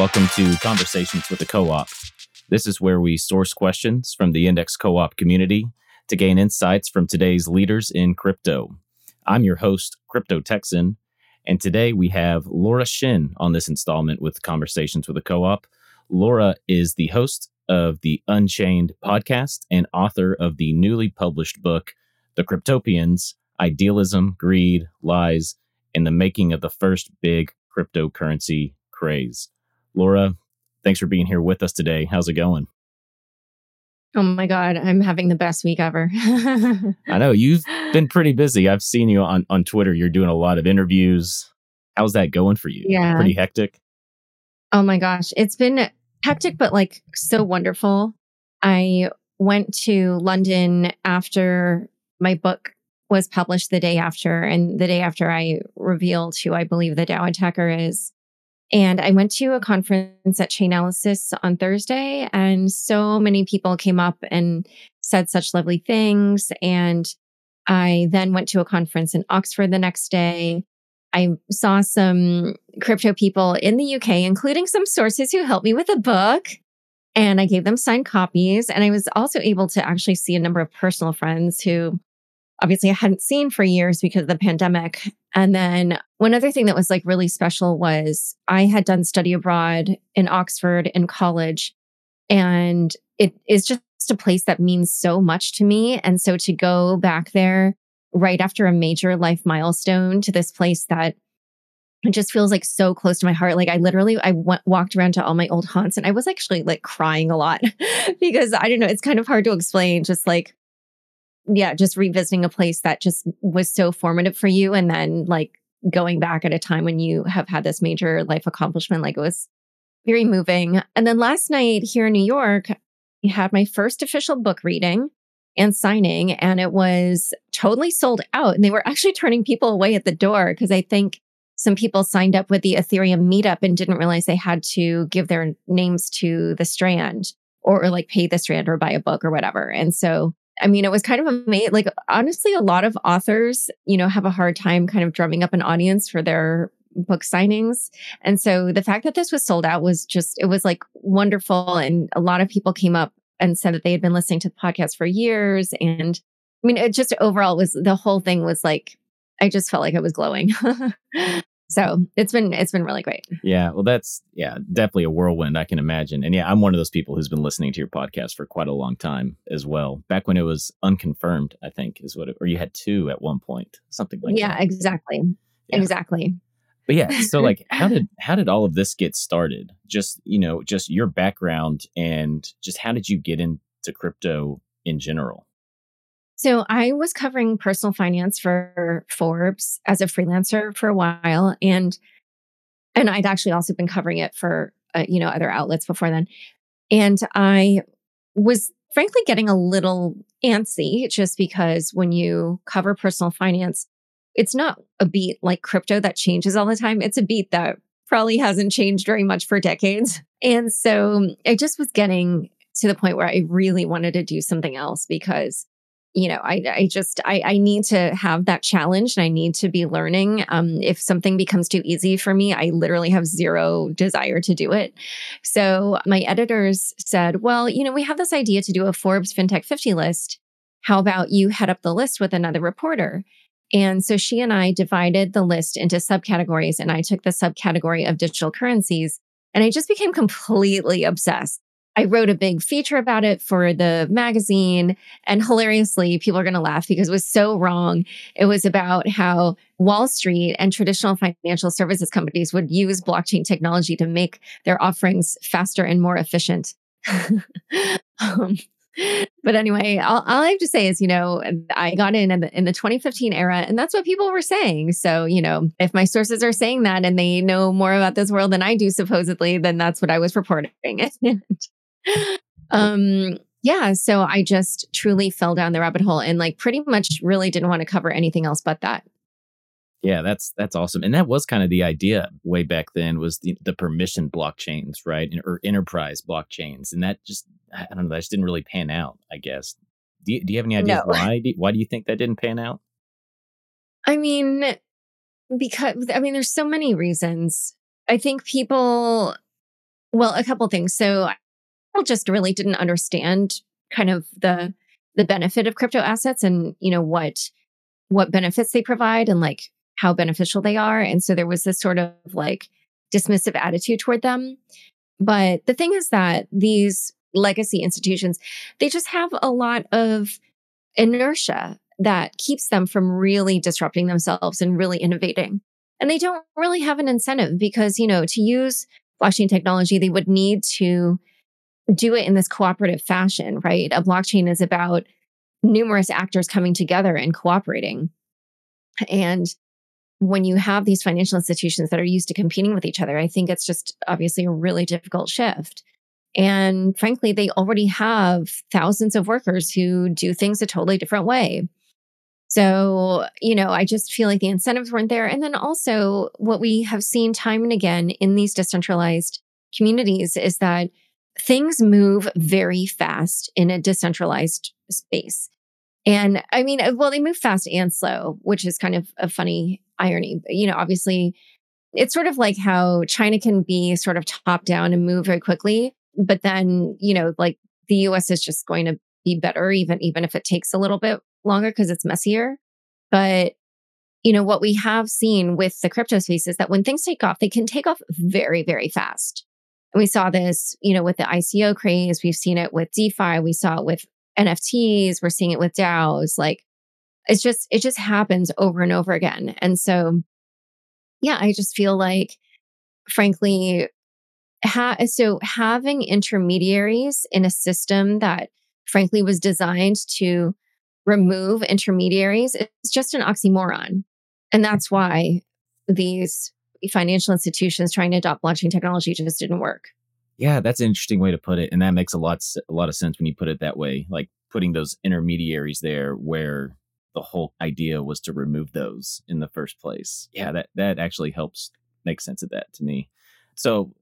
Welcome to Conversations with the Co op. This is where we source questions from the Index Coop community to gain insights from today's leaders in crypto. I'm your host, Crypto Texan, and today we have Laura Shin on this installment with Conversations with the Co op. Laura is the host of the Unchained podcast and author of the newly published book, The Cryptopians Idealism, Greed, Lies, and the Making of the First Big Cryptocurrency Craze. Laura, thanks for being here with us today. How's it going? Oh my God, I'm having the best week ever. I know you've been pretty busy. I've seen you on, on Twitter. You're doing a lot of interviews. How's that going for you? Yeah. Pretty hectic. Oh my gosh. It's been hectic, but like so wonderful. I went to London after my book was published the day after, and the day after I revealed who I believe the DAO attacker is. And I went to a conference at Chainalysis on Thursday, and so many people came up and said such lovely things. And I then went to a conference in Oxford the next day. I saw some crypto people in the UK, including some sources who helped me with a book. And I gave them signed copies. And I was also able to actually see a number of personal friends who obviously I hadn't seen for years because of the pandemic. And then one other thing that was like really special was I had done study abroad in Oxford in college. And it is just a place that means so much to me. And so to go back there right after a major life milestone to this place that it just feels like so close to my heart. Like I literally, I went, walked around to all my old haunts and I was actually like crying a lot because I don't know, it's kind of hard to explain. Just like, yeah, just revisiting a place that just was so formative for you. And then like going back at a time when you have had this major life accomplishment, like it was very moving. And then last night here in New York, I had my first official book reading and signing, and it was totally sold out. And they were actually turning people away at the door because I think some people signed up with the Ethereum meetup and didn't realize they had to give their names to the strand or, or like pay the strand or buy a book or whatever. And so, I mean, it was kind of amazing. Like, honestly, a lot of authors, you know, have a hard time kind of drumming up an audience for their book signings. And so the fact that this was sold out was just, it was like wonderful. And a lot of people came up and said that they had been listening to the podcast for years. And I mean, it just overall was the whole thing was like, I just felt like I was glowing. so it's been it's been really great. Yeah, well, that's yeah, definitely a whirlwind. I can imagine, and yeah, I'm one of those people who's been listening to your podcast for quite a long time as well. Back when it was unconfirmed, I think is what, it, or you had two at one point, something like yeah, that. exactly, yeah. exactly. Exactly. But yeah, so like, how did how did all of this get started? Just you know, just your background and just how did you get into crypto in general? So I was covering personal finance for Forbes as a freelancer for a while, and and I'd actually also been covering it for uh, you know other outlets before then, and I was frankly getting a little antsy just because when you cover personal finance, it's not a beat like crypto that changes all the time. It's a beat that probably hasn't changed very much for decades, and so I just was getting to the point where I really wanted to do something else because you know, I, I just, I, I need to have that challenge and I need to be learning. Um, if something becomes too easy for me, I literally have zero desire to do it. So my editors said, well, you know, we have this idea to do a Forbes FinTech 50 list. How about you head up the list with another reporter? And so she and I divided the list into subcategories and I took the subcategory of digital currencies and I just became completely obsessed. I wrote a big feature about it for the magazine. And hilariously, people are going to laugh because it was so wrong. It was about how Wall Street and traditional financial services companies would use blockchain technology to make their offerings faster and more efficient. um, but anyway, all, all, I have to say is, you know, I got in in the, in the 2015 era, and that's what people were saying. So, you know, if my sources are saying that and they know more about this world than I do, supposedly, then that's what I was reporting. um, yeah. So I just truly fell down the rabbit hole and like pretty much really didn't want to cover anything else but that. Yeah, that's that's awesome, and that was kind of the idea way back then was the the permission blockchains, right, or enterprise blockchains, and that just I don't know, that just didn't really pan out. I guess. Do you, do you have any ideas no. why? Do, why do you think that didn't pan out? I mean, because I mean, there's so many reasons. I think people, well, a couple things. So just really didn't understand kind of the the benefit of crypto assets and you know what what benefits they provide and like how beneficial they are. And so there was this sort of like dismissive attitude toward them. But the thing is that these legacy institutions, they just have a lot of inertia that keeps them from really disrupting themselves and really innovating. And they don't really have an incentive because, you know, to use blockchain technology, they would need to do it in this cooperative fashion, right? A blockchain is about numerous actors coming together and cooperating. And when you have these financial institutions that are used to competing with each other, I think it's just obviously a really difficult shift. And frankly, they already have thousands of workers who do things a totally different way. So, you know, I just feel like the incentives weren't there. And then also, what we have seen time and again in these decentralized communities is that things move very fast in a decentralized space. And I mean, uh, well, they move fast and slow, which is kind of a funny irony. But, You know, obviously, it's sort of like how China can be sort of top down and move very quickly, but then, you know, like the US is just going to be better, even even if it takes a little bit longer because it's messier. But you know, what we have seen with the crypto space is that when things take off, they can take off very, very fast. We saw this, you know, with the ICO craze. We've seen it with DeFi. We saw it with NFTs. We're seeing it with DAOs. Like it's just, it just happens over and over again. And so, yeah, I just feel like, frankly, ha- so having intermediaries in a system that frankly was designed to remove intermediaries is just an oxymoron. And that's why these financial institutions trying to adopt blockchain technology just didn't work. Yeah, that's an interesting way to put it, and that makes a lot a lot of sense when you put it that way. Like putting those intermediaries there, where the whole idea was to remove those in the first place. Yeah, that that actually helps make sense of that to me. So,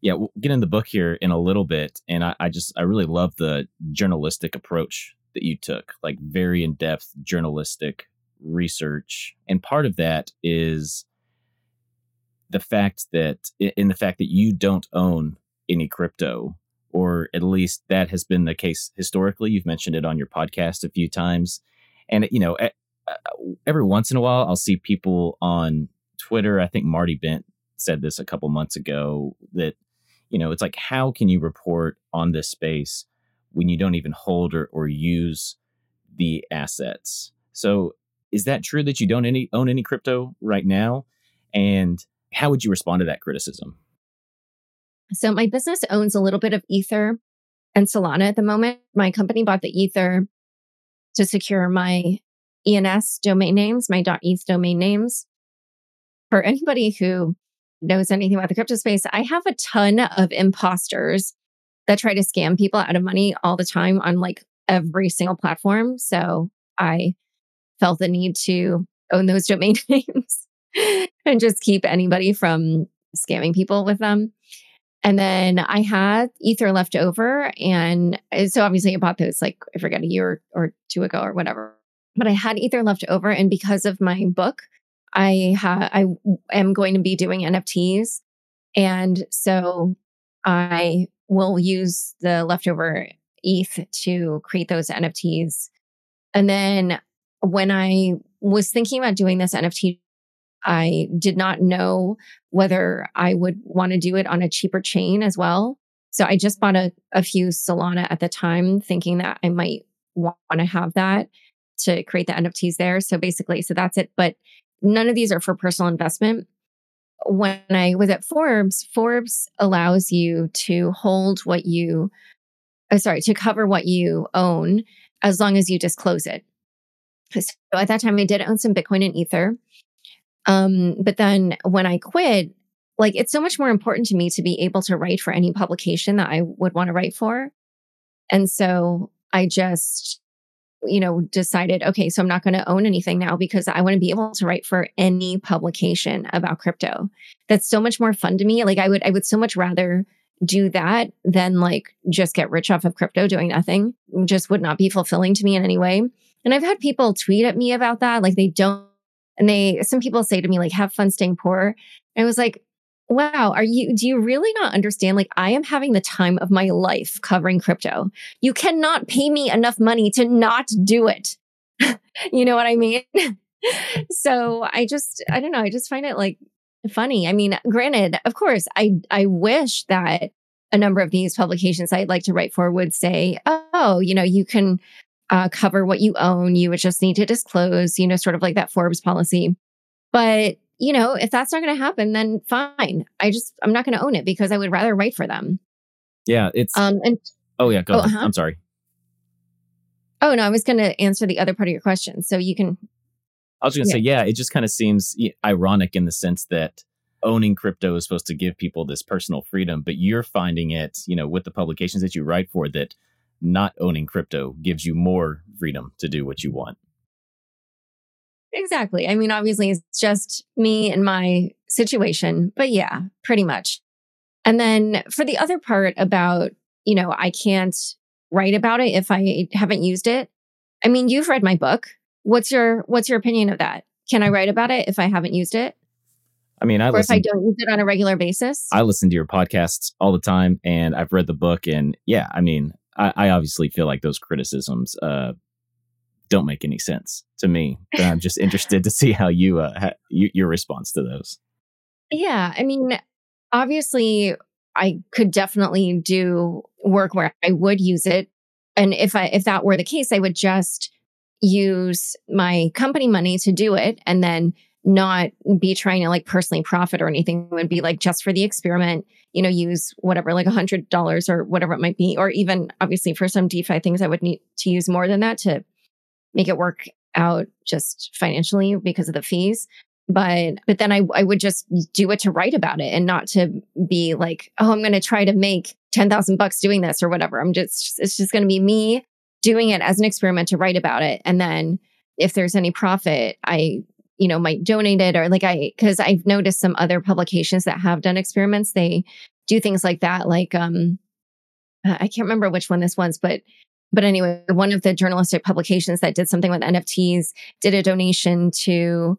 yeah, we'll get in the book here in a little bit, and I, I just I really love the journalistic approach that you took, like very in depth journalistic research, and part of that is the fact that in the fact that you don't own any crypto or at least that has been the case historically. You've mentioned it on your podcast a few times. And you know uh, every once in a while i'll see people on twitter. I think marty bent said this a couple months ago that you know it's like how can you report on this space when you don't even hold or, or use the assets? So is that true that you don't any own any crypto right now? And how would you respond to that criticism? So, my business owns a little bit of Ether and Solana at the moment. My company bought the Ether to secure my ENS domain names, my .eth domain names. For anybody who knows anything about the crypto space, I have a ton of imposters that try to scam people out of money all the time on like every single platform. So I felt the need to own those domain names. and just keep anybody from scamming people with them. And then I had Ether left over. And uh, so obviously I bought those like, I forget, a year or two ago or whatever. But I had Ether left over. And because of my book, I ha- I am going to be doing NFTs. And so I will use the leftover ETH to create those NFTs. And then when I was thinking about doing this NFT I did not know whether I would want to do it on a cheaper chain as well. So I just bought a, a few Solana at the time, thinking that I might want to have that to create the NFTs there. So basically, so that's it. But none of these are for personal investment. When I was at Forbes, Forbes allows you to hold what you, uh, sorry, to cover what you own as long as you disclose it. So at that time, I did own some Bitcoin and Ether. Um, but then when I quit, like it's so much more important to me to be able to write for any publication that I would want to write for. And so I just, you know, decided, okay, so I'm not going to own anything now because I want to be able to write for any publication about crypto. That's so much more fun to me. Like I would, I would so much rather do that than like just get rich off of crypto doing nothing. Just would not be fulfilling to me in any way. And I've had people tweet at me about that. Like they don't and they, some people say to me, like, have fun staying poor. And I was like, wow, are you, do you really not understand? Like, I am having the time of my life covering crypto. You cannot pay me enough money to not do it. you know what I mean? so I just, I don't know. I just find it like funny. I mean, granted, of course, I, I wish that a number of these publications I'd like to write for would say, oh, you know, you can uh, cover what you own. You would just need to disclose, you know, sort of like that Forbes policy. But, you know, if that's not going to happen, then fine. I just, I'm not going to own it because I would rather write for them. Yeah. It's, um, and, oh, yeah. Go oh, ahead. Uh-huh. I'm sorry. Oh, no, I was going to answer the other part of your question. So you can. I was going to yeah. say, yeah, it just kind of seems ironic in the sense that owning crypto is supposed to give people this personal freedom, but you're finding it, you know, with the publications that you write for that not owning crypto gives you more freedom to do what you want. Exactly. I mean, obviously, it's just me and my situation, but yeah, pretty much. And then for the other part about, you know, I can't write about it if I haven't used it. I mean, you've read my book. What's your what's your opinion of that? Can I write about it if I haven't used it? I mean, I or listen, if I don't use it on a regular basis. I listen to your podcasts all the time, and I've read the book, and yeah, I mean, I, I obviously feel like those criticisms uh, don't make any sense to me. But I'm just interested to see how you, uh, ha- you your response to those. Yeah, I mean, obviously, I could definitely do work where I would use it, and if I if that were the case, I would just use my company money to do it, and then not be trying to like personally profit or anything. It would be like just for the experiment, you know, use whatever, like a hundred dollars or whatever it might be. Or even obviously for some DeFi things, I would need to use more than that to make it work out just financially because of the fees. But but then I I would just do it to write about it and not to be like, oh, I'm going to try to make ten thousand bucks doing this or whatever. I'm just it's just going to be me doing it as an experiment to write about it, and then if there's any profit, I you know, might donate it or like I, cause I've noticed some other publications that have done experiments. They do things like that. Like, um, I can't remember which one this was, but, but anyway, one of the journalistic publications that did something with NFTs did a donation to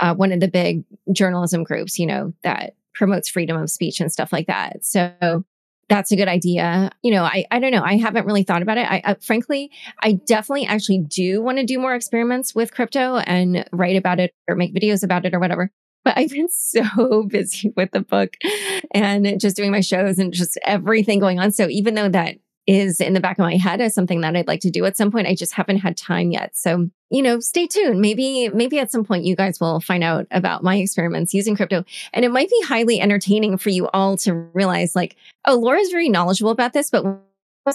uh, one of the big journalism groups, you know, that promotes freedom of speech and stuff like that. So that's a good idea. You know, I, I don't know. I haven't really thought about it. I, frankly, I definitely actually do want to do more experiments with crypto and write about it or make videos about it or whatever. But I've been so busy with the book and just doing my shows and just everything going on. So even though that is in the back of my head as something that I'd like to do at some point. I just haven't had time yet. So, you know, stay tuned. Maybe, maybe at some point you guys will find out about my experiments using crypto. And it might be highly entertaining for you all to realize like, oh, Laura's very knowledgeable about this, but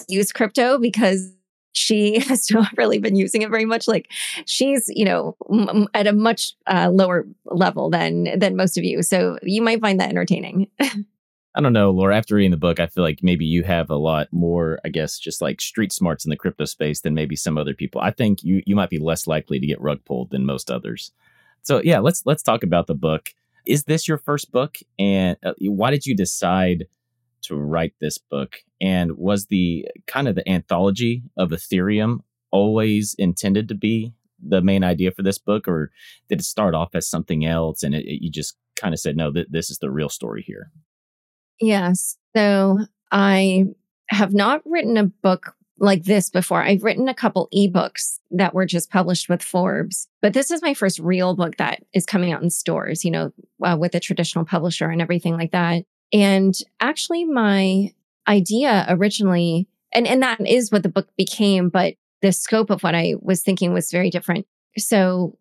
use crypto because she has not really been using it very much like she's you know m- at a much uh, lower level than than most of you so you might find that entertaining I don't know, Laura. After reading the book, I feel like maybe you have a lot more, I guess, just like street smarts in the crypto space than maybe some other people. I think you you might be less likely to get rug pulled than most others. So yeah, let's let's talk about the book. Is this your first book, and uh, why did you decide to write this book? And was the kind of the anthology of Ethereum always intended to be the main idea for this book, or did it start off as something else, and it, it, you just kind of said, no, th- this is the real story here? Yes. So I have not written a book like this before. I've written a couple ebooks that were just published with Forbes, but this is my first real book that is coming out in stores, you know, uh, with a traditional publisher and everything like that. And actually, my idea originally, and, and that is what the book became, but the scope of what I was thinking was very different. So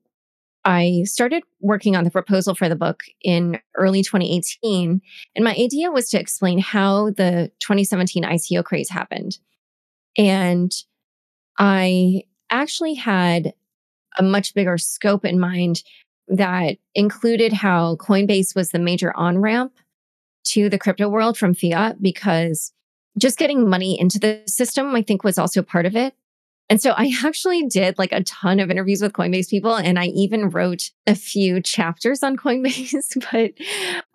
I started working on the proposal for the book in early 2018. And my idea was to explain how the 2017 ICO craze happened. And I actually had a much bigger scope in mind that included how Coinbase was the major on ramp to the crypto world from fiat because just getting money into the system, I think, was also part of it. And so I actually did like a ton of interviews with Coinbase people and I even wrote a few chapters on Coinbase. but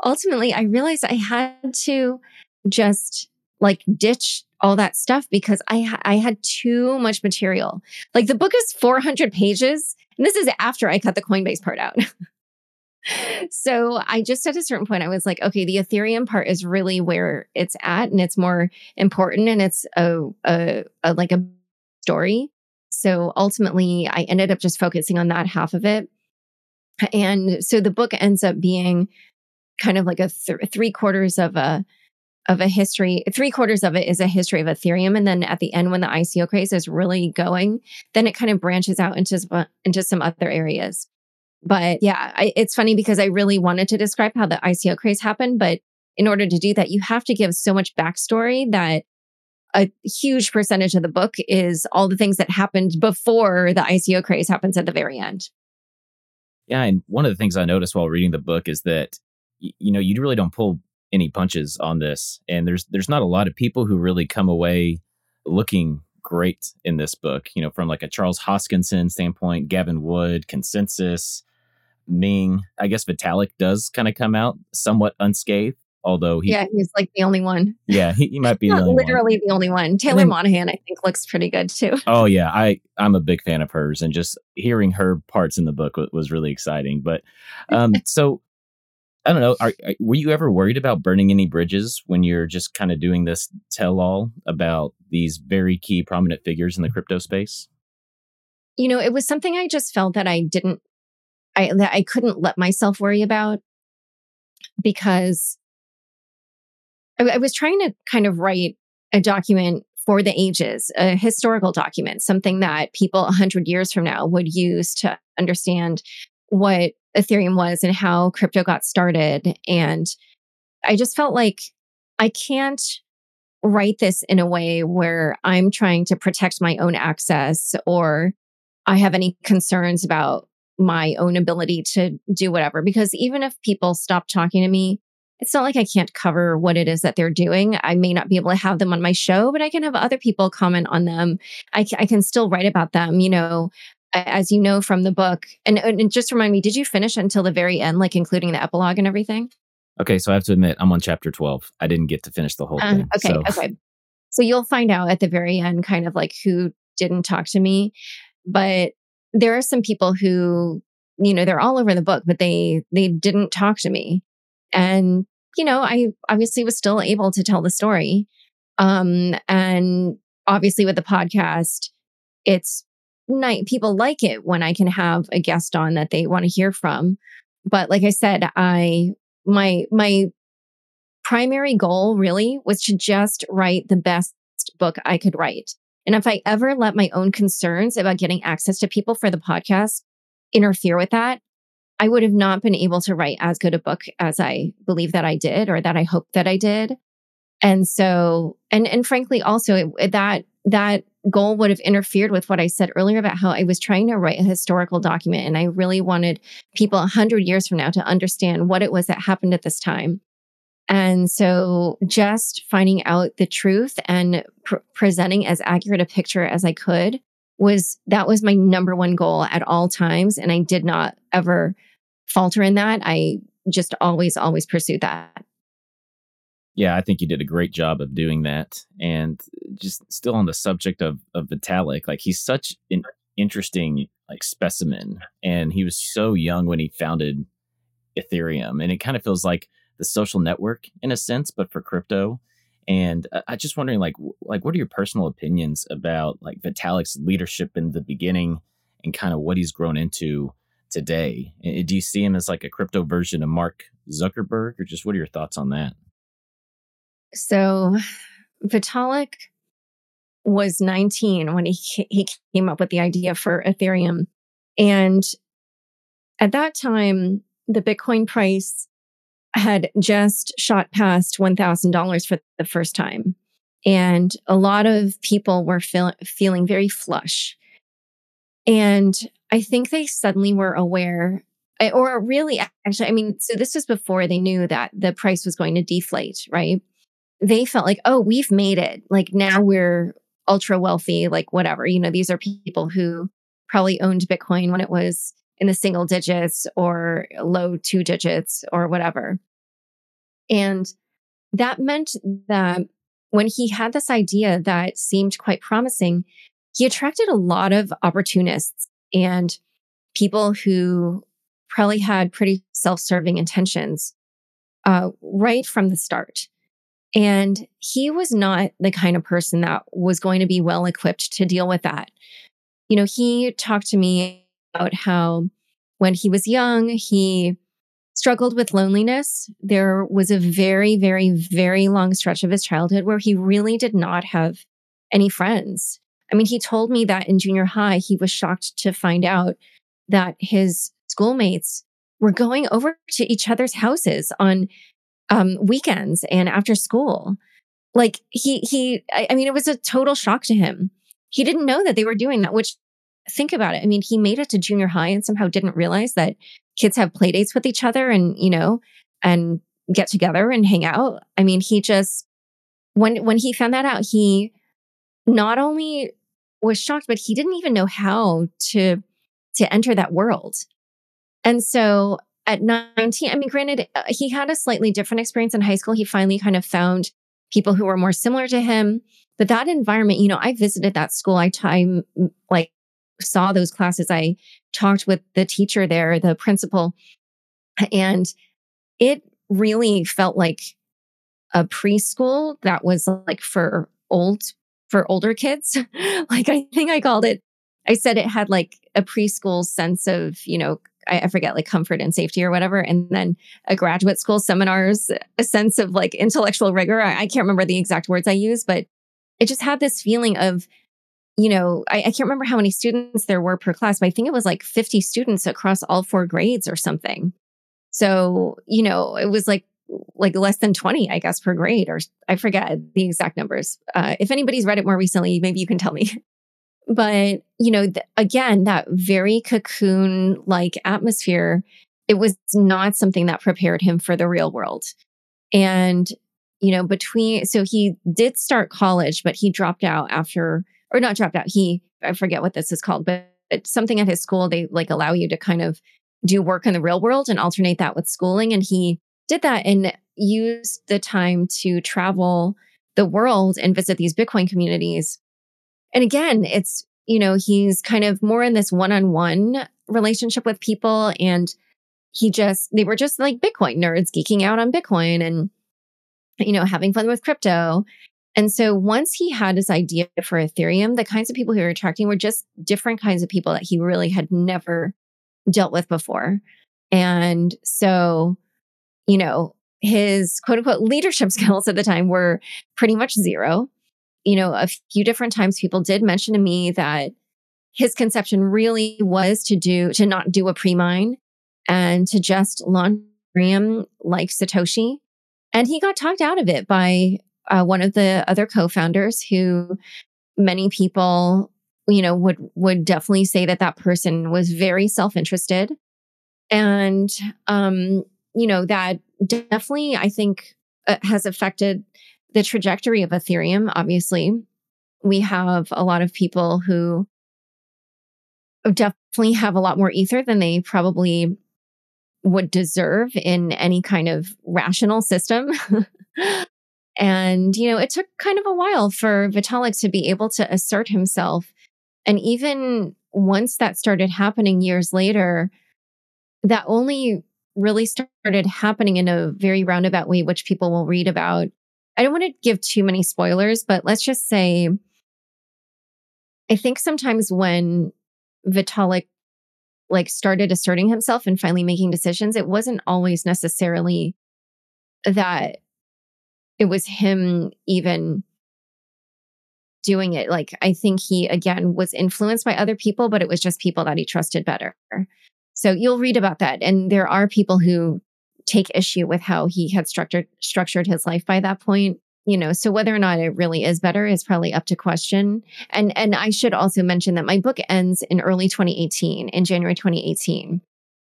ultimately, I realized I had to just like ditch all that stuff because I, I had too much material. Like the book is 400 pages and this is after I cut the Coinbase part out. so I just at a certain point, I was like, okay, the Ethereum part is really where it's at and it's more important and it's a, a, a like a story. So ultimately, I ended up just focusing on that half of it. And so the book ends up being kind of like a th- three quarters of a of a history. Three quarters of it is a history of Ethereum, and then at the end, when the ICO craze is really going, then it kind of branches out into uh, into some other areas. But yeah, I, it's funny because I really wanted to describe how the ICO craze happened, but in order to do that, you have to give so much backstory that a huge percentage of the book is all the things that happened before the ICO craze happens at the very end. Yeah, and one of the things I noticed while reading the book is that you know you really don't pull any punches on this, and there's there's not a lot of people who really come away looking great in this book. You know, from like a Charles Hoskinson standpoint, Gavin Wood, ConsenSys, Ming. I guess Vitalik does kind of come out somewhat unscathed, although he yeah he's like the only one. Yeah he, he might be the literally one. the only one. Taylor then, monahan i think looks pretty good too. Oh yeah i i'm a big fan of hers and just hearing her parts in the book was, was really exciting but um so i don't know are, are, were you ever worried about burning any bridges when you're just kind of doing this tell all about these very key prominent figures in the crypto space? You know it was something i just felt that i didn't i that i couldn't let myself worry about because I, I was trying to kind of write a document for the ages, a historical document, something that people 100 years from now would use to understand what Ethereum was and how crypto got started. And I just felt like I can't write this in a way where I'm trying to protect my own access or I have any concerns about my own ability to do whatever. Because even if people stop talking to me, it's not like I can't cover what it is that they're doing. I may not be able to have them on my show, but I can have other people comment on them. I, I can still write about them, you know, as you know from the book. And, and just remind me, did you finish until the very end, like including the epilogue and everything? Okay, so I have to admit, I'm on chapter 12. I didn't get to finish the whole uh, thing. Okay, so. okay. So you'll find out at the very end kind of like who didn't talk to me. But there are some people who, you know, they're all over the book, but they they didn't talk to me. And, you know, I obviously was still able to tell the story. Um, and obviously with the podcast, it's night people like it when I can have a guest on that they want to hear from. But like I said, I my my primary goal really was to just write the best book I could write. And if I ever let my own concerns about getting access to people for the podcast interfere with that, I would have not been able to write as good a book as I believe that I did or that I hope that I did. And so, and, and frankly, also it, that, that goal would have interfered with what I said earlier about how I was trying to write a historical document. And I really wanted people a hundred years from now to understand what it was that happened at this time. And so just finding out the truth and pr- presenting as accurate a picture as I could was that was my number one goal at all times. And I did not ever falter in that. I just always, always pursued that. Yeah, I think you did a great job of doing that. And just still on the subject of of Vitalik, like he's such an interesting like specimen, and he was so young when he founded Ethereum, and it kind of feels like the social network in a sense, but for crypto. And uh, I just wondering, like, like what are your personal opinions about like Vitalik's leadership in the beginning, and kind of what he's grown into today. Do you see him as like a crypto version of Mark Zuckerberg, or just what are your thoughts on that? So, Vitalik was 19 when he he came up with the idea for Ethereum, and at that time, the Bitcoin price had just shot past $1,000 for the first time. And a lot of people were feel, feeling very flush. And I think they suddenly were aware, eh, or really, actually, I mean, so this was before they knew that the price was going to deflate, right? They felt like, oh, we've made it. Like now we're ultra wealthy, like whatever. You know, these are people who probably owned Bitcoin when it was in the single digits or low two digits or whatever. And that meant that when he had this idea that seemed quite promising, he attracted a lot of opportunists and people who probably had pretty self serving intentions uh, right from the start. And he was not the kind of person that was going to be well equipped to deal with that. You know, he talked to me about how when he was young, he struggled with loneliness. There was a very, very, very long stretch of his childhood where he really did not have any friends. I mean, he told me that in junior high, he was shocked to find out that his schoolmates were going over to each other's houses on um, weekends and after school. Like he, he, I, I mean, it was a total shock to him. He didn't know that they were doing that, which think about it. I mean, he made it to junior high and somehow didn't realize that kids have play dates with each other and, you know, and get together and hang out. I mean, he just, when, when he found that out, he not only was shocked, but he didn't even know how to, to enter that world. And so at 19, I mean, granted, uh, he had a slightly different experience in high school. He finally kind of found people who were more similar to him. But that environment, you know, I visited that school. I time like saw those classes. I talked with the teacher there, the principal, and it really felt like a preschool that was like for old for older kids. like I think I called it I said it had like a preschool sense of, you know, I, forget like comfort and safety or whatever. And then a graduate school seminars, a sense of like intellectual rigor. I, I can't remember the exact words I use, but it just had this feeling of, you know, I, I can't remember how many students there were per class, but I think it was like 50 students across all four grades or something. So, you know, it was like like less than 20 i guess per grade or i forget the exact numbers uh, if anybody's read it more recently maybe you can tell me But, you know, th- again, that very cocoon like atmosphere, it was not something that prepared him for the real world. And, you know, between, so he did start college, but he dropped out after, or not dropped out. He, I forget what this is called, but something at his school, they like allow you to kind of do work in the real world and alternate that with schooling. And he did that and used the time to travel the world and visit these Bitcoin communities and again, it's, you know, he's kind of more in this one on one relationship with people. And he just, they were just like Bitcoin nerds geeking out on Bitcoin and, you know, having fun with crypto. And so once he had his idea for Ethereum, the kinds of people he were attracting were just different kinds of people that he really had never dealt with before. And so, you know, his quote unquote leadership skills at the time were pretty much zero you know, a few different times people did mention to me that his conception really was to do, to not do a pre mine and to just launch Ethereum like Satoshi. And he got talked out of it by uh, one of the other co-founders who many people, you know, would, would definitely say that that person was very self-interested. And, um, you know, that definitely, I think, uh, has affected the trajectory of Ethereum, obviously, we have a lot of people who definitely have a lot more ether than they probably would deserve in any kind of rational system. and, you know, it took kind of a while for Vitalik to be able to assert himself. And even once that started happening years later, that only really started happening in a very roundabout way, which people will read about I don't want to give too many spoilers, but let's just say I think sometimes when Vitalik like started asserting himself and finally making decisions, it wasn't always necessarily that it was him even doing it. Like I think he again was influenced by other people, but it was just people that he trusted better. So you'll read about that. And there are people who take issue with how he had structured structured his life by that point you know so whether or not it really is better is probably up to question and and i should also mention that my book ends in early 2018 in january 2018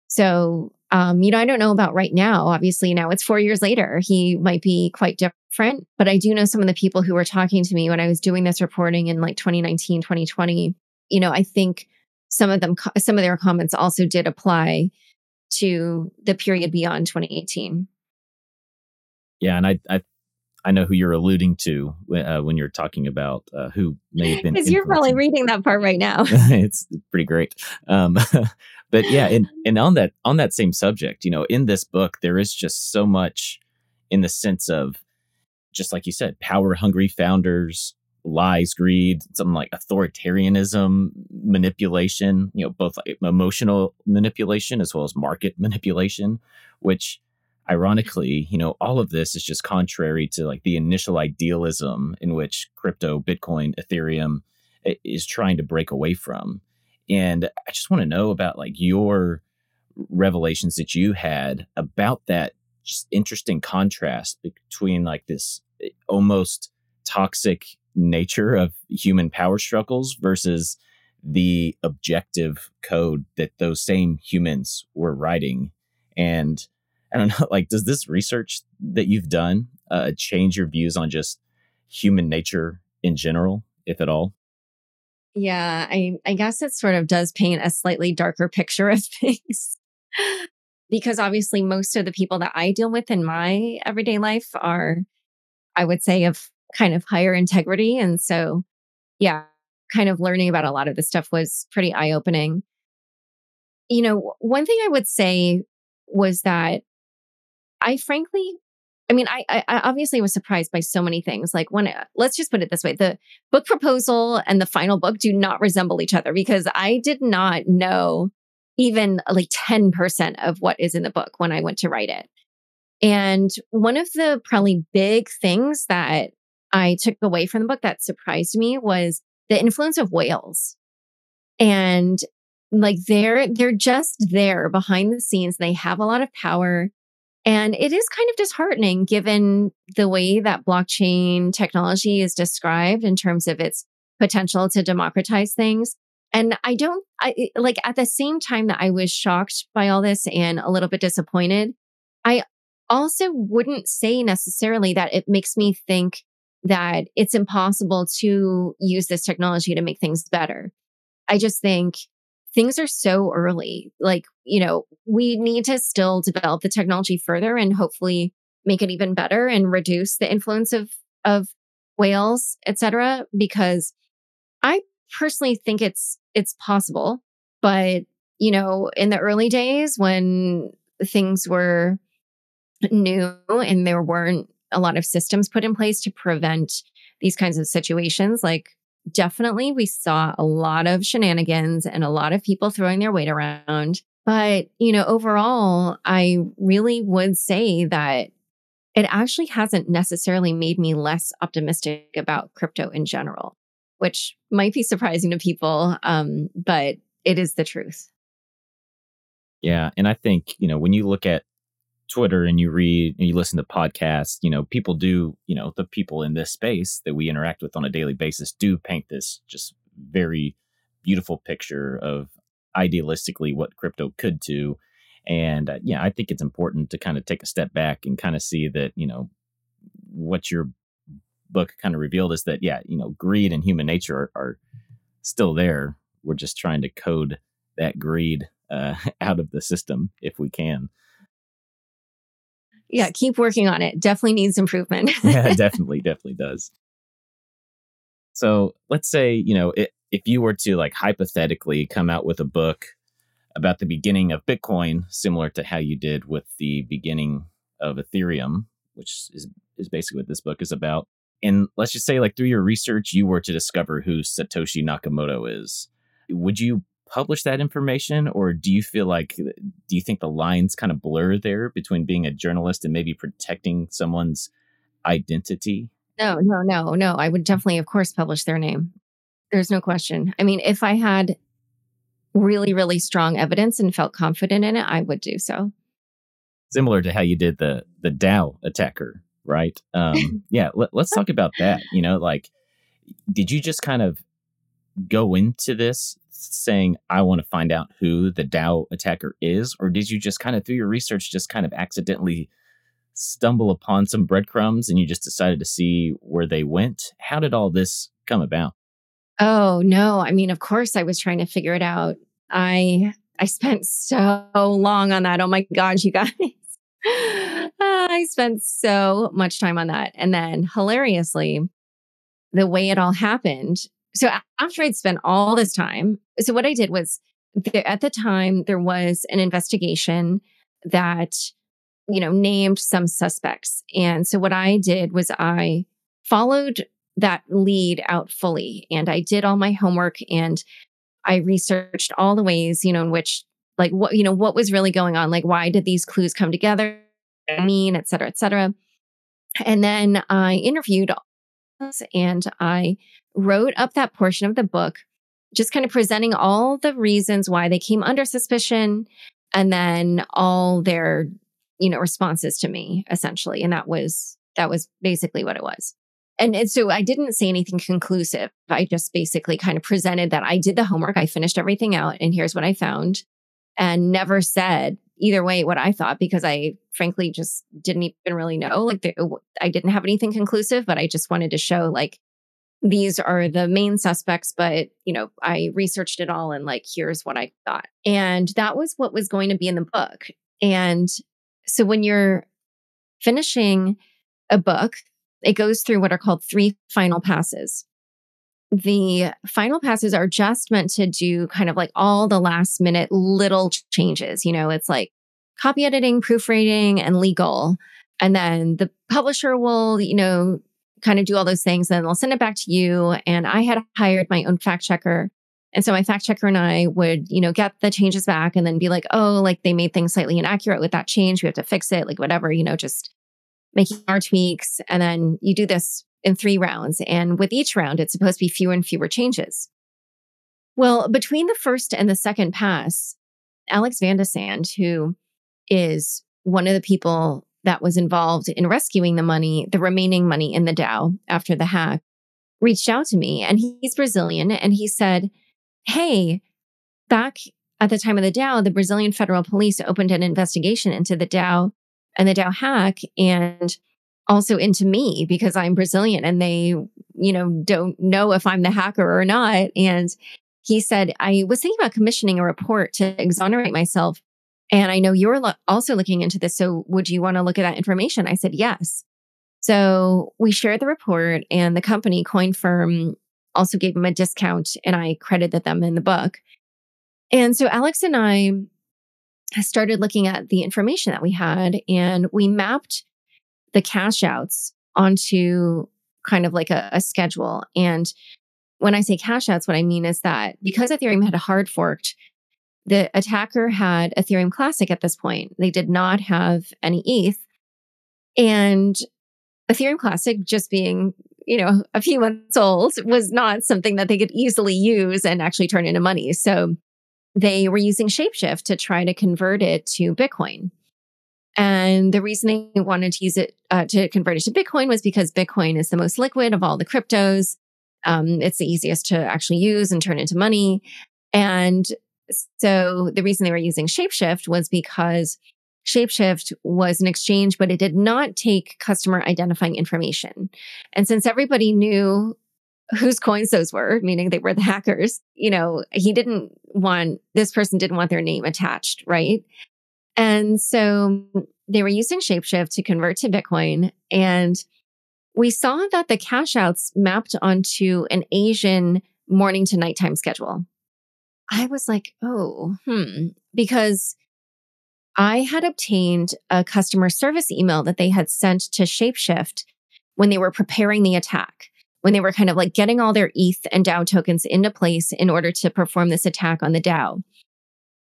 so um you know i don't know about right now obviously now it's 4 years later he might be quite different but i do know some of the people who were talking to me when i was doing this reporting in like 2019 2020 you know i think some of them some of their comments also did apply to the period beyond 2018. Yeah, and I I I know who you're alluding to uh, when you're talking about uh, who may have been. Because you're probably reading that part right now. it's pretty great. Um, but yeah, and, and on that on that same subject, you know, in this book, there is just so much in the sense of just like you said, power hungry founders, lies, greed, something like authoritarianism, manipulation, you know, both like emotional manipulation as well as market manipulation, which ironically, you know, all of this is just contrary to like the initial idealism in which crypto, Bitcoin, Ethereum is trying to break away from. And I just want to know about like your revelations that you had about that just interesting contrast between like this eh, almost toxic nature of human power struggles versus the objective code that those same humans were writing. And I don't know, like, does this research that you've done uh, change your views on just human nature in general, if at all? Yeah, I, I guess it sort of does paint a slightly darker picture of things. because obviously, most of the people that I deal with in my everyday life are, I would say, of kind of higher integrity. And so, yeah, kind of learning about a lot of this stuff was pretty eye opening. You know, one thing I would say was that I frankly, I mean, I, I obviously was surprised by so many things. Like when, uh, let's just put it this way: the book proposal and the final book do not resemble each other because I did not know even uh, like 10% of what is in the book when I went to write it. And one of the probably big things that I took away from the book that surprised me was the influence of whales. And like they're they're just there behind the scenes. They have a lot of power. And it is kind of disheartening given the way that blockchain technology is described in terms of its potential to democratize things. And I don't I like at the same time that I was shocked by all this and a little bit disappointed, I also wouldn't say necessarily that it makes me think that it's impossible to use this technology to make things better. I just think things are so early. Like, you know, we need to still develop the technology further and hopefully make it even better and reduce the influence of of whales, et cetera, because I personally think it's it's possible. But, you know, in the early days when things were new and there weren't a lot of systems put in place to prevent these kinds of situations. Like, definitely, we saw a lot of shenanigans and a lot of people throwing their weight around. But, you know, overall, I really would say that it actually hasn't necessarily made me less optimistic about crypto in general, which might be surprising to people. Um, but it is the truth. Yeah. And I think, you know, when you look at Twitter and you read and you listen to podcasts, you know, people do, you know, the people in this space that we interact with on a daily basis do paint this just very beautiful picture of idealistically what crypto could do. And uh, yeah, I think it's important to kind of take a step back and kind of see that, you know, what your book kind of revealed is that, yeah, you know, greed and human nature are, are still there. We're just trying to code that greed uh, out of the system if we can yeah, keep working on it. Definitely needs improvement. yeah, definitely, definitely does. So let's say, you know, it, if you were to like hypothetically come out with a book about the beginning of Bitcoin, similar to how you did with the beginning of Ethereum, which is, is basically what this book is about. And let's just say, like, through your research, you were to discover who Satoshi Nakamoto is. Would you publish that information or do you feel like do you think the lines kind of blur there between being a journalist and maybe protecting someone's identity? No no no no. I would definitely of course publish their name. There's no question. I mean if i had really really strong evidence and felt confident in it i would do so. Similar to how you did the the DAO attacker right? Um yeah let, let's talk about that you know like did you just kind of go into this saying, I want to find out who the DAO attacker is? Or did you just kind of, through your research, just kind of accidentally stumble upon some breadcrumbs and you just decided to see where they went? How did all this come about? Oh, no. I mean, of course, I was trying to figure it out. I I spent so long on that. Oh my gosh, you guys. Ah, I spent so much time on that. And then hilariously, the way it all happened. So after I'd spent all this time, so what I did was at the time there was an investigation that you know named some suspects. And so what I did was I followed that lead out fully and I did all my homework and I researched all the ways, you know, in which like what, you know, what was really going on? Like, why did these clues come together? I mean, et cetera, et cetera. And then I interviewed and I wrote up that portion of the book, just kind of presenting all the reasons why they came under suspicion and then all their, you know, responses to me essentially. And that was, that was basically what it was. And, and so I didn't say anything conclusive. I just basically kind of presented that I did the homework. I finished everything out and here's what I found and never said either way what I thought because I frankly just didn't even really know. Like the, I didn't have anything conclusive, but I just wanted to show like these are the main suspects, but you know, I researched it all and like here's what I thought. And that was what was going to be in the book. And so when you're finishing a book, it goes through what are called three final passes the final passes are just meant to do kind of like all the last minute little changes. You know, it's like copy editing, proofreading, and legal. And then the publisher will, you know, kind of do all those things. And they'll send it back to you. And I had hired my own fact checker. And so my fact checker and I would, you know, get the changes back and then be like, oh, like they made things slightly inaccurate with that change. We have to fix it, like whatever, you know, just making our tweaks. And then you do this in three rounds. And with each round, it's supposed to be fewer and fewer changes. Well, between the first and the second pass, Alex Van who is one of the people that was involved in rescuing the money, the remaining money in the DAO after the hack, reached out to me. And he's Brazilian. And he said, Hey, back at the time of the DAO, the Brazilian federal police opened an investigation into the DAO and the DAO hack. And also into me because I'm Brazilian and they, you know, don't know if I'm the hacker or not. And he said, I was thinking about commissioning a report to exonerate myself. And I know you're lo- also looking into this. So would you want to look at that information? I said, yes. So we shared the report and the company Coinfirm also gave him a discount and I credited them in the book. And so Alex and I started looking at the information that we had and we mapped the cash outs onto kind of like a, a schedule. And when I say cash outs, what I mean is that because Ethereum had hard forked, the attacker had Ethereum Classic at this point. They did not have any ETH. And Ethereum Classic, just being, you know, a few months old, was not something that they could easily use and actually turn into money. So they were using Shapeshift to try to convert it to Bitcoin. And the reason they wanted to use it uh, to convert it to Bitcoin was because Bitcoin is the most liquid of all the cryptos. Um, it's the easiest to actually use and turn into money. And so the reason they were using Shapeshift was because Shapeshift was an exchange, but it did not take customer identifying information. And since everybody knew whose coins those were, meaning they were the hackers, you know, he didn't want, this person didn't want their name attached, right? And so they were using Shapeshift to convert to Bitcoin. And we saw that the cash outs mapped onto an Asian morning to nighttime schedule. I was like, oh, hmm, because I had obtained a customer service email that they had sent to Shapeshift when they were preparing the attack, when they were kind of like getting all their ETH and DAO tokens into place in order to perform this attack on the DAO.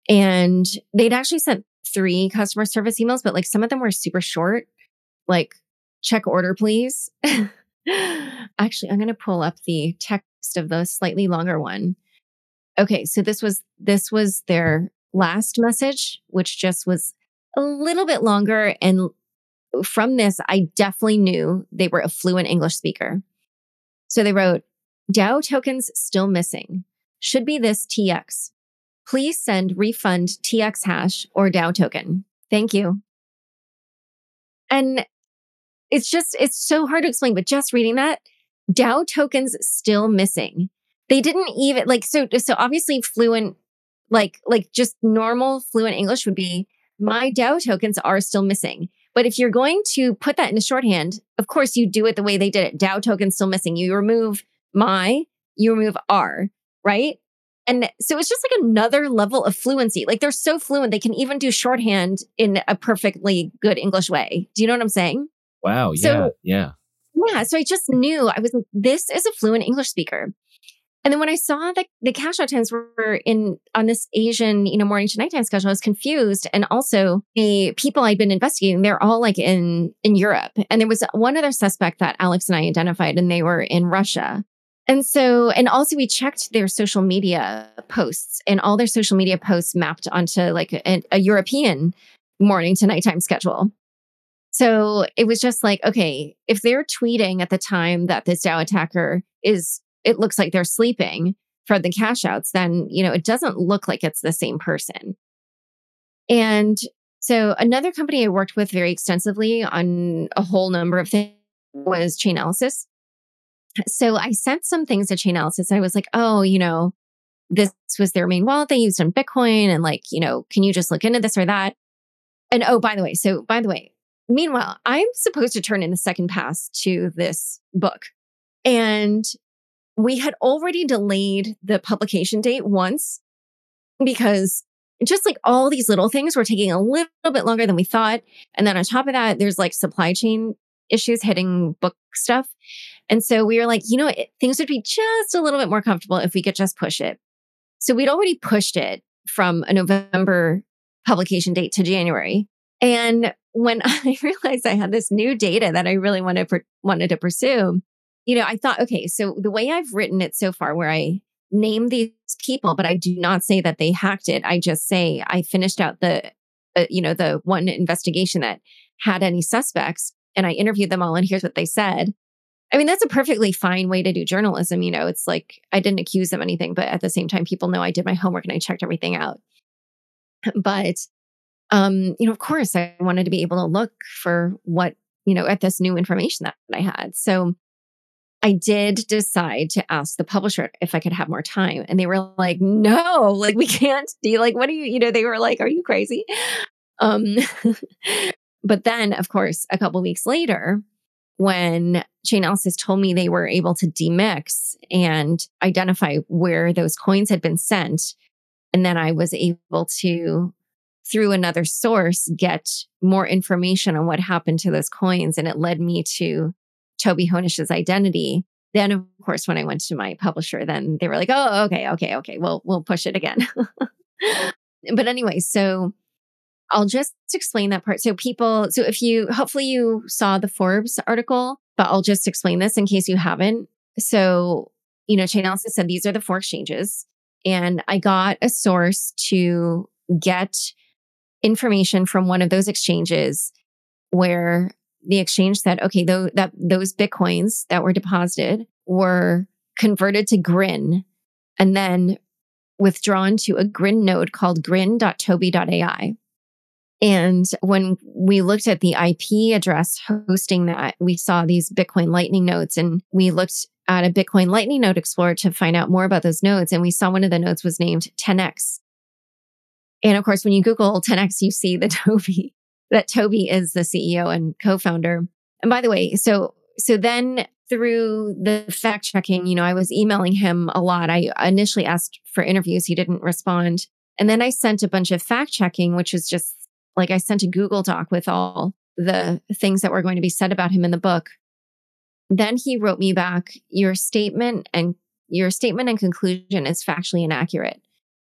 And they'd actually sent three customer service emails, but like some of them were super short, like check order, please. Actually, I'm going to pull up the text of the slightly longer one. Okay, so this was this was their last message, which just was a little bit longer and from this I definitely knew they were a fluent English speaker. So they wrote DAO tokens still missing. Should be this TX please send refund TX hash or DAO token. Thank you. And it's just, it's so hard to explain, but just reading that, DAO tokens still missing. They didn't even like, so, so obviously fluent, like, like just normal fluent English would be my DAO tokens are still missing. But if you're going to put that into shorthand, of course you do it the way they did it. DAO token still missing. You remove my, you remove R, right? And so it's just like another level of fluency. Like they're so fluent, they can even do shorthand in a perfectly good English way. Do you know what I'm saying? Wow. Yeah. Yeah. Yeah. So I just knew I was like, this is a fluent English speaker. And then when I saw that the cash out times were in on this Asian, you know, morning to nighttime schedule, I was confused. And also the people I'd been investigating, they're all like in in Europe. And there was one other suspect that Alex and I identified, and they were in Russia. And so, and also we checked their social media posts, and all their social media posts mapped onto like a, a European morning to nighttime schedule. So it was just like, okay, if they're tweeting at the time that this DAO attacker is it looks like they're sleeping for the cash outs, then, you know, it doesn't look like it's the same person. And so another company I worked with very extensively on a whole number of things was Chainalysis. So I sent some things to Chainalysis. I was like, oh, you know, this was their main wallet they used on Bitcoin. And like, you know, can you just look into this or that? And oh, by the way, so by the way, meanwhile, I'm supposed to turn in the second pass to this book. And we had already delayed the publication date once because just like all these little things were taking a little bit longer than we thought. And then on top of that, there's like supply chain issues hitting book stuff. And so we were like, you know, it, things would be just a little bit more comfortable if we could just push it. So we'd already pushed it from a November publication date to January. And when I realized I had this new data that I really wanted, wanted to pursue, you know, I thought, okay, so the way I've written it so far, where I name these people, but I do not say that they hacked it. I just say I finished out the, uh, you know, the one investigation that had any suspects and I interviewed them all and here's what they said. I mean, that's a perfectly fine way to do journalism. You know, it's like I didn't accuse them anything, but at the same time, people know I did my homework and I checked everything out. But, um, you know, of course, I wanted to be able to look for what, you know, at this new information that I had. So I did decide to ask the publisher if I could have more time. And they were like, no, like we can't do like, what are you, you know, they were like, are you crazy? Um, but then of course, a couple weeks later, when Chainalysis told me they were able to demix and identify where those coins had been sent, and then I was able to, through another source, get more information on what happened to those coins. And it led me to Toby Hoenisch's identity. Then, of course, when I went to my publisher, then they were like, "Oh, okay, okay, okay. We'll we'll push it again." but anyway, so I'll just explain that part. So people, so if you hopefully you saw the Forbes article, but I'll just explain this in case you haven't. So, you know, Chainalysis said these are the four exchanges. And I got a source to get information from one of those exchanges where the exchange said, okay, though that those bitcoins that were deposited were converted to Grin and then withdrawn to a Grin node called grin.toby.ai. And when we looked at the IP address hosting that, we saw these Bitcoin Lightning nodes and we looked at a Bitcoin Lightning node explorer to find out more about those nodes. And we saw one of the nodes was named 10x. And of course, when you Google 10x, you see the Toby that Toby is the CEO and co-founder. And by the way, so so then through the fact checking, you know, I was emailing him a lot. I initially asked for interviews, he didn't respond. And then I sent a bunch of fact checking, which is just like I sent a Google Doc with all the things that were going to be said about him in the book. Then he wrote me back, your statement and your statement and conclusion is factually inaccurate.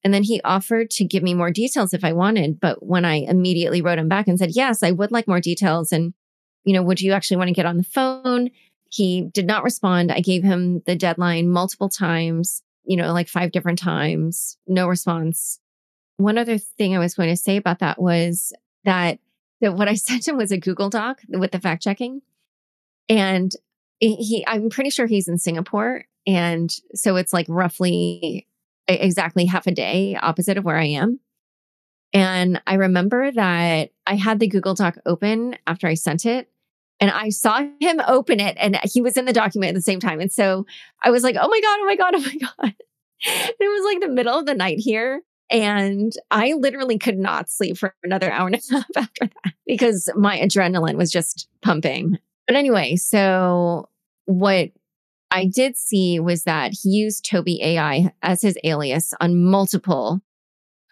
And then he offered to give me more details if I wanted. But when I immediately wrote him back and said, yes, I would like more details. And, you know, would you actually want to get on the phone? He did not respond. I gave him the deadline multiple times, you know, like five different times, no response. One other thing I was going to say about that was that, that what I sent him was a Google Doc with the fact checking. And he, I'm pretty sure he's in Singapore. And so it's like roughly exactly half a day opposite of where I am. And I remember that I had the Google Doc open after I sent it and I saw him open it and he was in the document at the same time. And so I was like, oh my God, oh my God, oh my God. it was like the middle of the night here. And I literally could not sleep for another hour and a half after that because my adrenaline was just pumping. But anyway, so what I did see was that he used Toby AI as his alias on multiple,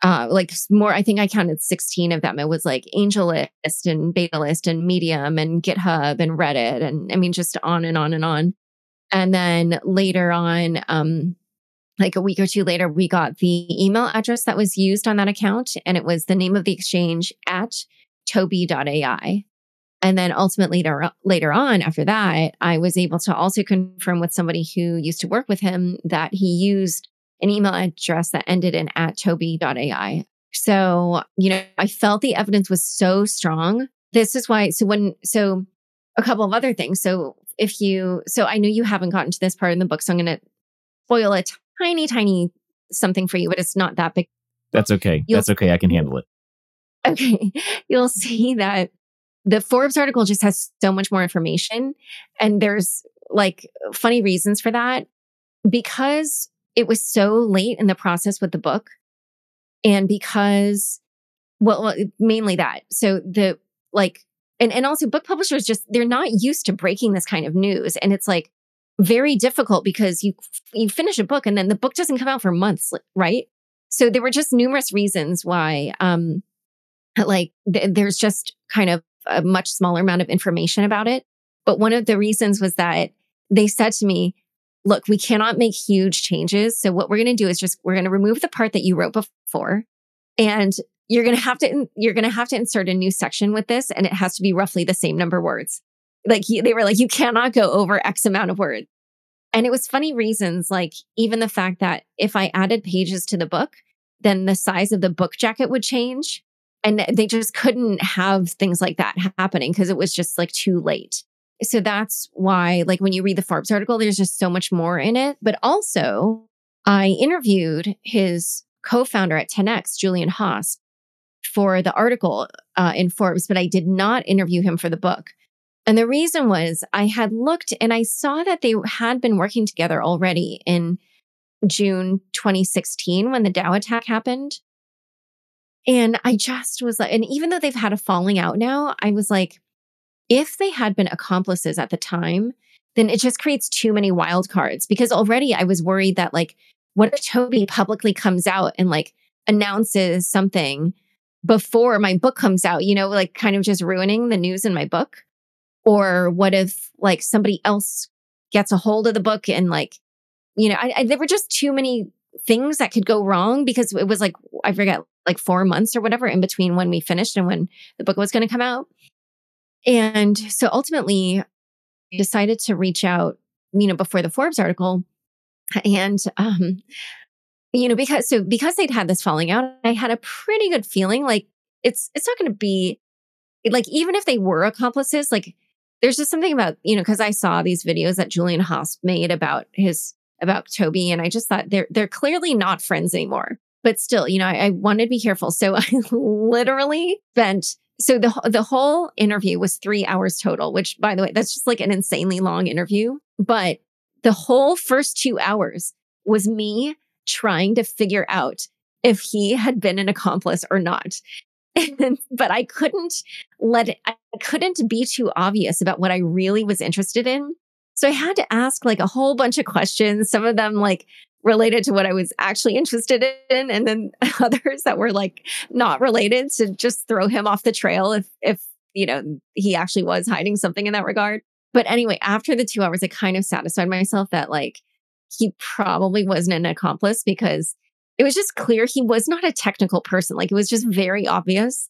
uh, like more, I think I counted 16 of them. It was like AngelList and BetaList and Medium and GitHub and Reddit. And I mean, just on and on and on. And then later on, um, like a week or two later, we got the email address that was used on that account, and it was the name of the exchange at toby.ai. And then ultimately later, on, after that, I was able to also confirm with somebody who used to work with him that he used an email address that ended in at toby.ai. So, you know, I felt the evidence was so strong. This is why, so when, so a couple of other things. So if you, so I know you haven't gotten to this part in the book, so I'm going to spoil a tiny, tiny something for you, but it's not that big. That's okay. You'll, That's okay. I can handle it. Okay. You'll see that the Forbes article just has so much more information. And there's like funny reasons for that because it was so late in the process with the book. And because, well, mainly that. So the like, and, and also book publishers just, they're not used to breaking this kind of news. And it's like very difficult because you, you finish a book and then the book doesn't come out for months, right? So there were just numerous reasons why, um, like th- there's just kind of a much smaller amount of information about it. But one of the reasons was that they said to me, look, we cannot make huge changes. So what we're going to do is just, we're going to remove the part that you wrote before and you're going to have to, you're going to have to insert a new section with this. And it has to be roughly the same number of words. Like they were like, you cannot go over X amount of words. And it was funny reasons, like even the fact that if I added pages to the book, then the size of the book jacket would change and they just couldn't have things like that happening because it was just like too late. So that's why, like, when you read the Forbes article, there's just so much more in it. But also, I interviewed his co founder at 10X, Julian Hosp, for the article uh, in Forbes, but I did not interview him for the book. And the reason was I had looked and I saw that they had been working together already in June 2016 when the DAO attack happened. And I just was like, and even though they've had a falling out now, I was like, if they had been accomplices at the time, then it just creates too many wild cards because already I was worried that, like, what if Toby publicly comes out and like announces something before my book comes out, you know, like kind of just ruining the news in my book? Or what if like somebody else gets a hold of the book and like, you know, I, I, there were just too many things that could go wrong because it was like, I forget, like four months or whatever in between when we finished and when the book was going to come out. And so ultimately, I decided to reach out, you know, before the Forbes article. And, um, you know, because so because they'd had this falling out, I had a pretty good feeling like it's it's not going to be like even if they were accomplices, like there's just something about you know because I saw these videos that Julian Hosp made about his about Toby, and I just thought they're they're clearly not friends anymore but still, you know, I, I wanted to be careful. So I literally spent so the the whole interview was three hours total, which by the way, that's just like an insanely long interview. But the whole first two hours was me trying to figure out if he had been an accomplice or not. but I couldn't let it, I couldn't be too obvious about what I really was interested in. So I had to ask like a whole bunch of questions, some of them like related to what I was actually interested in, and then others that were like not related to just throw him off the trail if if you know he actually was hiding something in that regard. But anyway, after the two hours, I kind of satisfied myself that like he probably wasn't an accomplice because it was just clear he was not a technical person. Like it was just very obvious.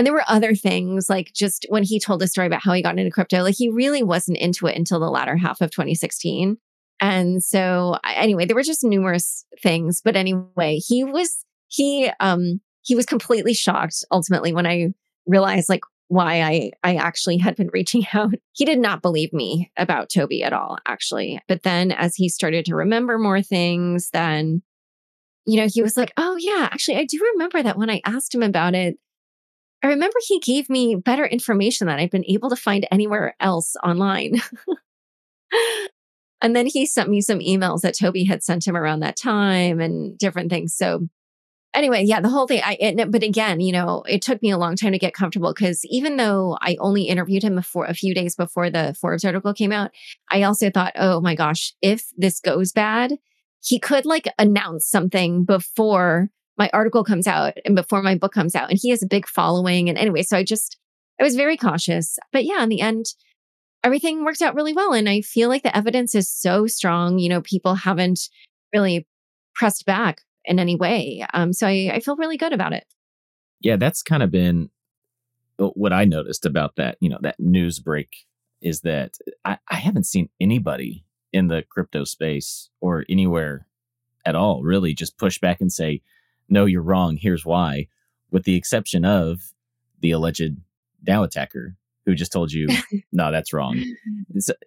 And there were other things like just when he told a story about how he got into crypto, like he really wasn't into it until the latter half of 2016. And so anyway, there were just numerous things. But anyway, he was he um he was completely shocked ultimately when I realized like why I I actually had been reaching out. He did not believe me about Toby at all, actually. But then as he started to remember more things, then you know, he was like, "Oh yeah, actually I do remember that when I asked him about it, I remember he gave me better information that I've been able to find anywhere else online." And then he sent me some emails that Toby had sent him around that time and different things. So anyway, yeah, the whole thing. I, it, but again, you know, it took me a long time to get comfortable because even though I only interviewed him before a few days before the Forbes article came out, I also thought, oh my gosh, if this goes bad, he could like announce something before my article comes out and before my book comes out. And he has a big following. And anyway, so I just, I was very cautious. But yeah, in the end, everything worked out really well. And I feel like the evidence is so strong. You know, people haven't really pressed back in any way. Um, so I, I feel really good about it. Yeah, that's kind of been uh, what I noticed about that, you know, that news break is that I, I haven't seen anybody in the crypto space or anywhere at all really just push back and say, no, you're wrong. Here's why, with the exception of the alleged DAO attacker who just told you, no, that's wrong.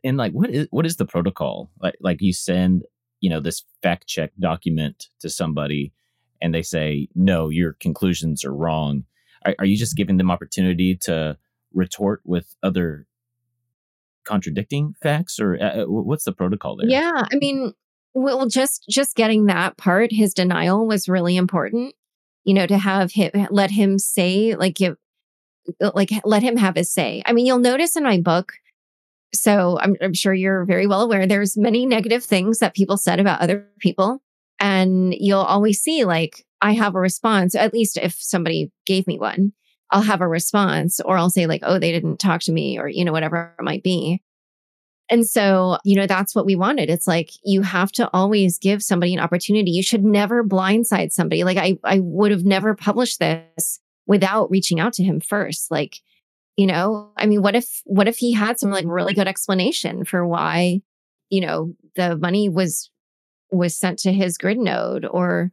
and like, what is what is the protocol? Like, like you send you know this fact check document to somebody and they say no your conclusions are wrong are, are you just giving them opportunity to retort with other contradicting facts or uh, uh what's the protocol there yeah i mean well just just getting that part his denial was really important you know to have him let him say like give uh, like let him have his say i mean you'll notice in my book so I'm, I'm sure you're very well aware there's many negative things that people said about other people. And you'll always see like, I have a response, at least if somebody gave me one, I'll have a response or I'll say like, oh, they didn't talk to me or, you know, whatever it might be. And so, you know, that's what we wanted. It's like you have to always give somebody an opportunity. You should never blindside somebody. Like I I would have never published this without reaching out to him first. Like you know i mean what if what if he had some like really good explanation for why you know the money was was sent to his Grin node or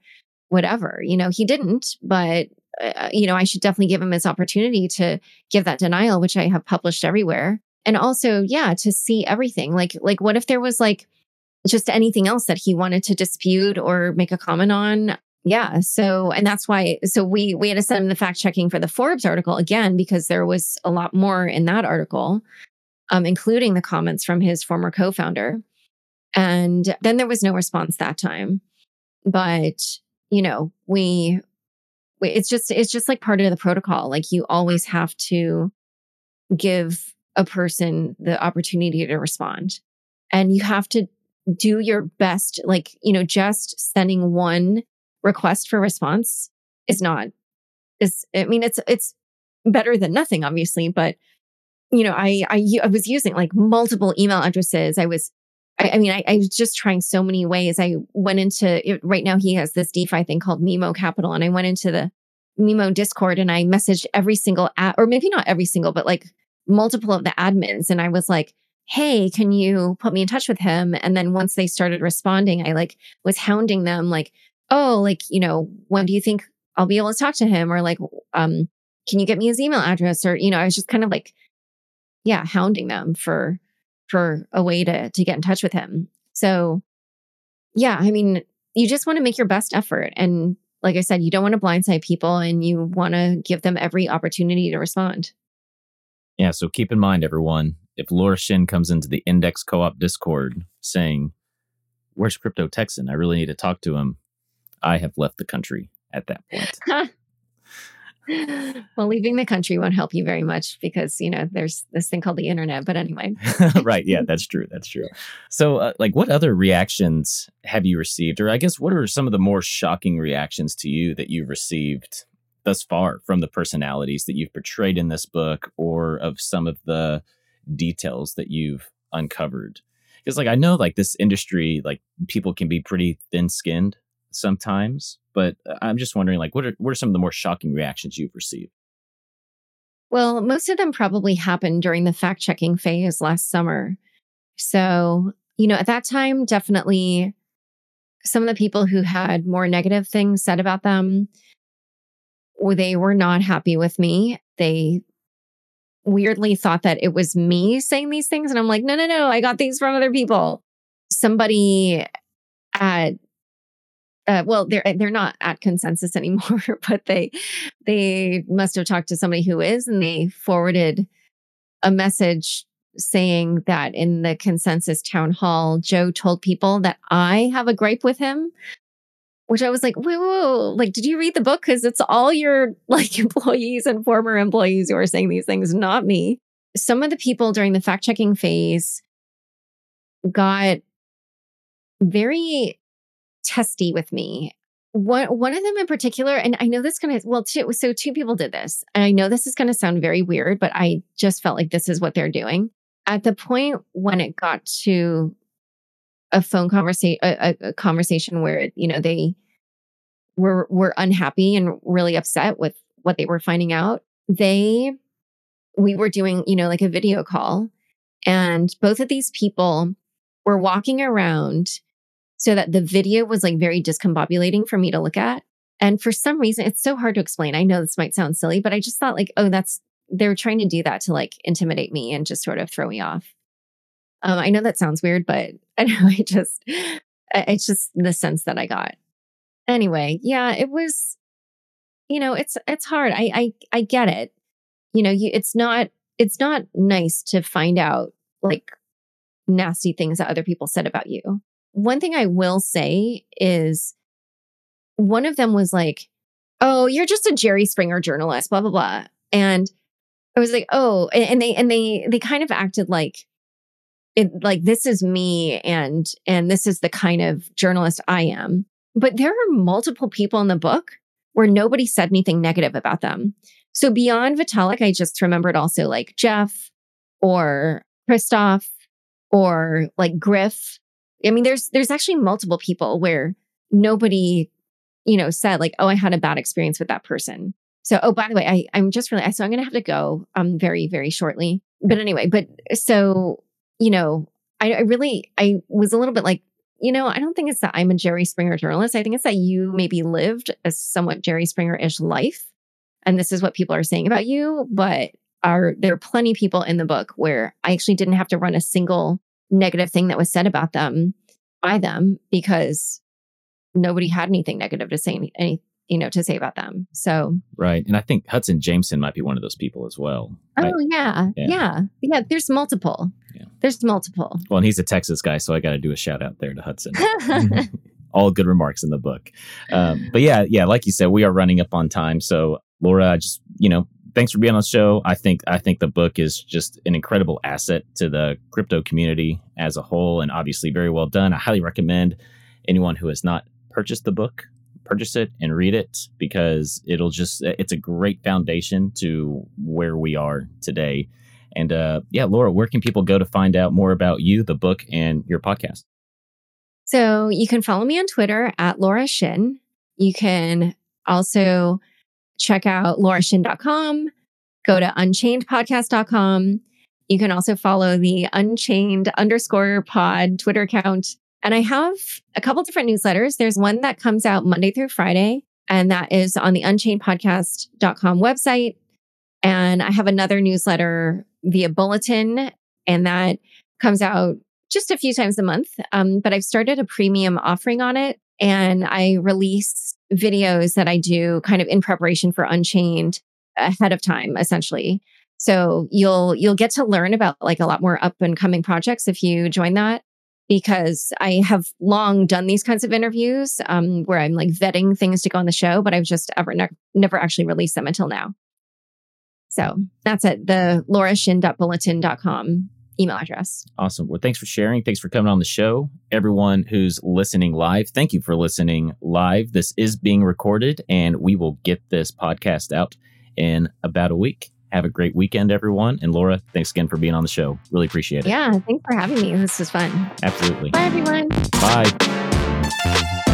whatever you know he didn't but uh, you know i should definitely give him his opportunity to give that denial which i have published everywhere and also yeah to see everything like like what if there was like just anything else that he wanted to dispute or make a comment on yeah. So, and that's why, so we, we had to send him the fact checking for the Forbes article again, because there was a lot more in that article, um, including the comments from his former co founder. And then there was no response that time. But, you know, we, we, it's just, it's just like part of the protocol. Like you always have to give a person the opportunity to respond. And you have to do your best, like, you know, just sending one request for response is not is I mean it's it's better than nothing obviously but you know I I, I was using like multiple email addresses I was I, I mean I, I, was just trying so many ways I went into it, right now he has this DeFi thing called Mimo Capital and I went into the Mimo Discord and I messaged every single ad, or maybe not every single but like multiple of the admins and I was like hey can you put me in touch with him and then once they started responding I like was hounding them like oh, like, you know, when do you think I'll be able to talk to him? Or like, um, can you get me his email address? Or, you know, I was just kind of like, yeah, hounding them for for a way to to get in touch with him. So yeah, I mean, you just want to make your best effort. And like I said, you don't want to blindside people and you want to give them every opportunity to respond. Yeah. So keep in mind, everyone, if Laura Shin comes into the Index Coop Discord saying, Where's Crypto Texan? I really need to talk to him. I have left the country at that point. well, leaving the country won't help you very much because, you know, there's this thing called the internet. But anyway. right. Yeah, that's true. That's true. So, uh, like, what other reactions have you received? Or I guess, what are some of the more shocking reactions to you that you've received thus far from the personalities that you've portrayed in this book or of some of the details that you've uncovered? Because, like, I know, like, this industry, like, people can be pretty thin skinned sometimes, but uh, I'm just wondering, like, what are what are some of the more shocking reactions you've received? Well, most of them probably happened during the fact checking phase last summer. So, you know, at that time, definitely some of the people who had more negative things said about them, they were not happy with me. They weirdly thought that it was me saying these things. And I'm like, no, no, no, I got these from other people. Somebody at uh, well, they're they're not at ConsenSys anymore, but they they must have talked to somebody who is, and they forwarded a message saying that in the ConsenSys town hall, Joe told people that I have a gripe with him, which I was like, whoa, whoa, like, did you read the book? Because it's all your like employees and former employees who are saying these things, not me. Some of the people during the fact checking phase got very testy with me. One one of them in particular, and I know this gonna well, two, so two people did this, and I know this is gonna sound very weird, but I just felt like this is what they're doing. At the point when it got to a phone conversation, a, a, conversation where you know they were were unhappy and really upset with what they were finding out, they we were doing you know like a video call, and both of these people were walking around so that the video was like very discombobulating for me to look at. And for some reason, it's so hard to explain. I know this might sound silly, but I just thought like, oh, that's they're trying to do that to like intimidate me and just sort of throw me off. Um, I know that sounds weird, but I know I just it's just the sense that I got. Anyway, yeah, it was, you know, it's it's hard. I I I get it. You know, you it's not it's not nice to find out like nasty things that other people said about you. One thing I will say is one of them was like, Oh, you're just a Jerry Springer journalist, blah, blah, blah. And I was like, Oh, and they, and they, they kind of acted like, it, like this is me and, and this is the kind of journalist I am. But there are multiple people in the book where nobody said anything negative about them. So beyond Vitalik, I just remembered also like Jeff or Christoph or like Griff I mean, there's there's actually multiple people where nobody, you know, said like, "Oh, I had a bad experience with that person." So, oh, by the way, I I'm just really so I'm gonna have to go um very very shortly. But anyway, but so you know, I, I really I was a little bit like, you know, I don't think it's that I'm a Jerry Springer journalist. I think it's that you maybe lived a somewhat Jerry Springer ish life, and this is what people are saying about you. But are there are plenty of people in the book where I actually didn't have to run a single negative thing that was said about them by them because nobody had anything negative to say any, any you know to say about them. So right. And i think hudson jameson might be one of those people as well oh yeah, yeah, yeah. Yeah there's multiple. Yeah. there's multiple. Well and he's a texas guy so i got to do a shout out there to hudson. All good remarks in the book. Um, but yeah yeah like you said we are running up on time. So laura I just you know thanks for being on the show. I think I think the book is just an incredible asset to the crypto community as a whole, and obviously very well done. I highly recommend anyone who has not purchased the book purchase it and read it because it'll just it's a great foundation to where we are today. And uh, yeah, Laura, where can people go to find out more about you, the book, and your podcast? So you can follow me on Twitter at Laura Shin. You can also check out laurashin.com, go to unchainedpodcast.com. You can also follow the unchained underscore pod Twitter account. And I have a couple different newsletters. There's one that comes out Monday through Friday, and that is on the unchainedpodcast.com website. And I have another newsletter via bulletin, and that comes out just a few times a month. Um, but I've started a premium offering on it, and I release videos that I do kind of in preparation for Unchained ahead of time, essentially. So you'll you'll get to learn about like a lot more up and coming projects if you join that because I have long done these kinds of interviews um, where I'm like vetting things to go on the show, but I've just ever ne- never actually released them until now. So that's it. The laurashin.bulletin.com email address. Awesome. Well, thanks for sharing. Thanks for coming on the show. Everyone who's listening live, thank you for listening live. This is being recorded and we will get this podcast out in about a week. Have a great weekend, everyone. And Laura, thanks again for being on the show. Really appreciate it. Yeah, thanks for having me. This was fun. Absolutely. Bye, everyone. Bye.